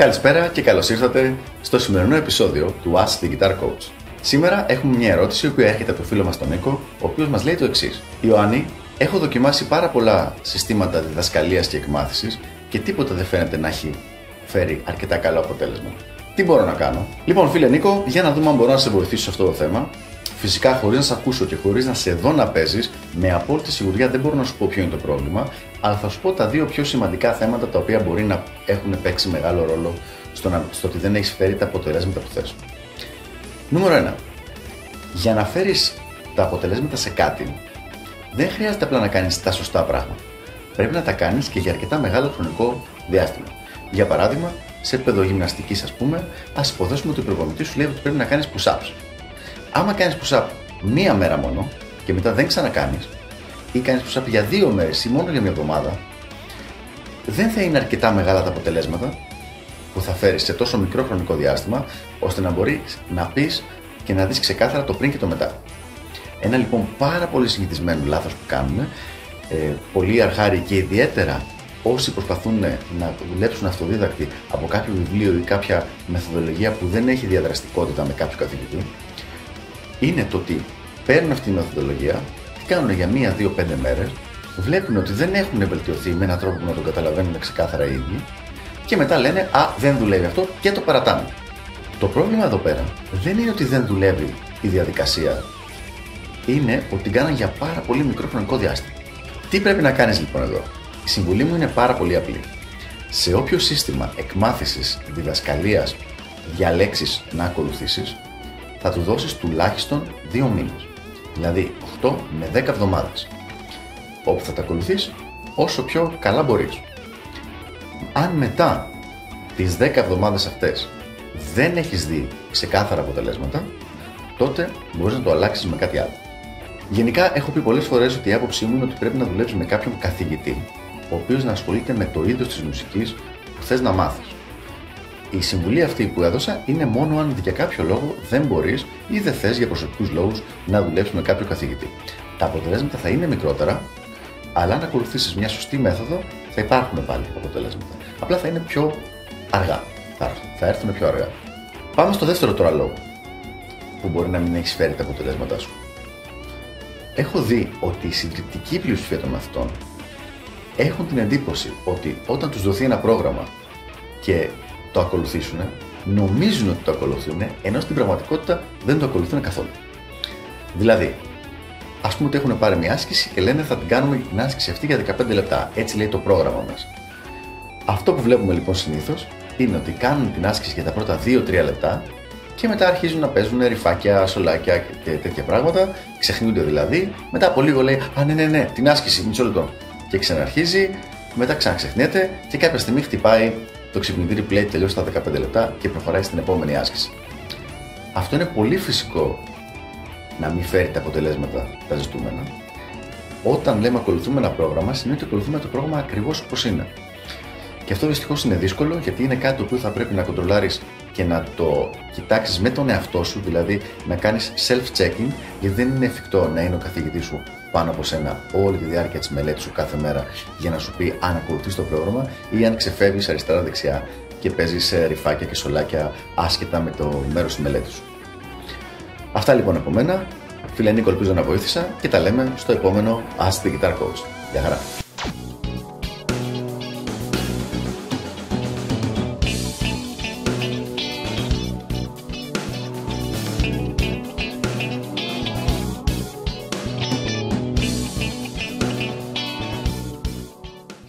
Καλησπέρα και καλώς ήρθατε στο σημερινό επεισόδιο του Ask the Guitar Coach. Σήμερα έχουμε μια ερώτηση η οποία έρχεται από το φίλο μας τον Νίκο, ο οποίος μας λέει το εξής. Ιωάννη, έχω δοκιμάσει πάρα πολλά συστήματα διδασκαλίας και εκμάθησης και τίποτα δεν φαίνεται να έχει φέρει αρκετά καλό αποτέλεσμα. Τι μπορώ να κάνω; Λοιπόν, φίλε Νίκο, για να δούμε αν μπορώ να σε βοηθήσω σε αυτό το θέμα. Φυσικά, χωρίς να σε ακούσω και χωρίς να σε δω να παίζεις, με απόλυτη σιγουριά δεν μπορώ να σου πω ποιο είναι το πρόβλημα, αλλά θα σου πω τα δύο πιο σημαντικά θέματα τα οποία μπορεί να έχουν παίξει μεγάλο ρόλο στο, να, στο ότι δεν έχεις φέρει τα αποτελέσματα που θες. Νούμερο 1. Για να φέρεις τα αποτελέσματα σε κάτι, δεν χρειάζεται απλά να κάνεις τα σωστά πράγματα. Πρέπει να τα κάνεις και για αρκετά μεγάλο χρονικό διάστημα. Για παράδειγμα, σε παιδογυμναστικής, ας πούμε, ας υποδέσουμε ότι ο προπονητής σου λέει ότι πρέπει να κάνεις push-ups. Άμα κάνεις push-up μία μέρα μόνο και μετά δεν ξανακάνεις, ή κάνεις push-up για δύο μέρες ή μόνο για μια εβδομάδα, δεν θα είναι αρκετά μεγάλα τα αποτελέσματα που θα φέρεις σε τόσο μικρό χρονικό διάστημα, ώστε να μπορείς να πεις και να δεις ξεκάθαρα το πριν και το μετά. Ένα λοιπόν πάρα πολύ συνηθισμένο λάθος που κάνουμε, ε, πολλοί αρχάροι και ιδιαίτερα όσοι προσπαθούν να δουλέψουν αυτοδίδακτοι από κάποιο βιβλίο ή κάποια μεθοδολογία που δεν έχει διαδραστικότητα με κάποιο καθηγητή, είναι το ότι παίρνουν αυτή τη μεθοδολογία, τι κάνουν για μία, δύο, πέντε μέρες, βλέπουν ότι δεν έχουν βελτιωθεί με έναν τρόπο που να τον καταλαβαίνουν ξεκάθαρα οι ίδιοι και μετά λένε Α, δεν δουλεύει αυτό και το παρατάνε. Το πρόβλημα εδώ πέρα δεν είναι ότι δεν δουλεύει η διαδικασία, είναι ότι την κάναν για πάρα πολύ μικρό χρονικό διάστημα. Τι πρέπει να κάνεις λοιπόν εδώ; Η συμβουλή μου είναι πάρα πολύ απλή. Σε όποιο σύστημα εκμάθησης, διδασκαλίας διαλέξεις να ακολουθήσεις, θα του δώσεις τουλάχιστον 2 μήνες. Δηλαδή 8 με 10 εβδομάδες. Όπου θα τα ακολουθείς όσο πιο καλά μπορείς. Αν μετά τις 10 εβδομάδες αυτές δεν έχεις δει ξεκάθαρα αποτελέσματα, τότε μπορείς να το αλλάξεις με κάτι άλλο. Γενικά, έχω πει πολλές φορές ότι η άποψή μου είναι ότι πρέπει να δουλέψει με κάποιον καθηγητή, ο οποίος να ασχολείται με το είδος της μουσικής που θες να μάθεις. Η συμβουλή αυτή που έδωσα είναι μόνο αν για κάποιο λόγο δεν μπορείς ή δεν θες για προσωπικούς λόγους να δουλέψεις με κάποιο καθηγητή. Τα αποτελέσματα θα είναι μικρότερα, αλλά αν ακολουθήσεις μια σωστή μέθοδο θα υπάρχουν πάλι αποτελέσματα. Απλά θα είναι πιο αργά. Θα έρθουν, θα έρθουν πιο αργά. Πάμε στο δεύτερο τώρα λόγο που μπορεί να μην έχει φέρει τα αποτελέσματά σου. Έχω δει ότι η συντριπτική πλειοψηφία των μαθητών έχουν την εντύπωση ότι όταν τους δοθεί ένα πρόγραμμα και το ακολουθήσουν, νομίζουν ότι το ακολουθούν, ενώ στην πραγματικότητα δεν το ακολουθούν καθόλου. Δηλαδή, ας πούμε ότι έχουν πάρει μια άσκηση και λένε θα την κάνουμε την άσκηση αυτή για 15 λεπτά. Έτσι λέει το πρόγραμμα μας. Αυτό που βλέπουμε λοιπόν συνήθως είναι ότι κάνουν την άσκηση για τα πρώτα 2-3 λεπτά και μετά αρχίζουν να παίζουν ρηφάκια, σολάκια και τέτοια πράγματα. Ξεχνούνται δηλαδή. Μετά από λίγο λέει Α, ναι, ναι, ναι, την άσκηση, μισό λεπτό. Και ξαναρχίζει, μετά ξαναξεχνιέται και κάποια στιγμή χτυπάει το ξυπνητήρι play τελειώσει τα 15 λεπτά και προχωράει στην επόμενη άσκηση. Αυτό είναι πολύ φυσικό να μην φέρει τα αποτελέσματα τα ζητούμενα. Όταν λέμε ακολουθούμε ένα πρόγραμμα, σημαίνει ότι ακολουθούμε το πρόγραμμα ακριβώς όπως είναι. Και αυτό δυστυχώς είναι δύσκολο γιατί είναι κάτι το οποίο θα πρέπει να κοντρολάρεις και να το κοιτάξεις με τον εαυτό σου, δηλαδή να κάνεις self-checking, γιατί δεν είναι εφικτό να είναι ο καθηγητής σου πάνω από σένα όλη τη διάρκεια της μελέτης σου κάθε μέρα για να σου πει αν ακολουθείς το πρόγραμμα ή αν ξεφεύγεις αριστερά-δεξιά και παίζεις ρηφάκια και σολάκια άσχετα με το μέρος της μελέτης σου. Αυτά λοιπόν από μένα. Φίλε Νίκο, ελπίζω να βοήθησα και τα λέμε στο επόμενο Ask the Guitar Coach. Γεια χαρά!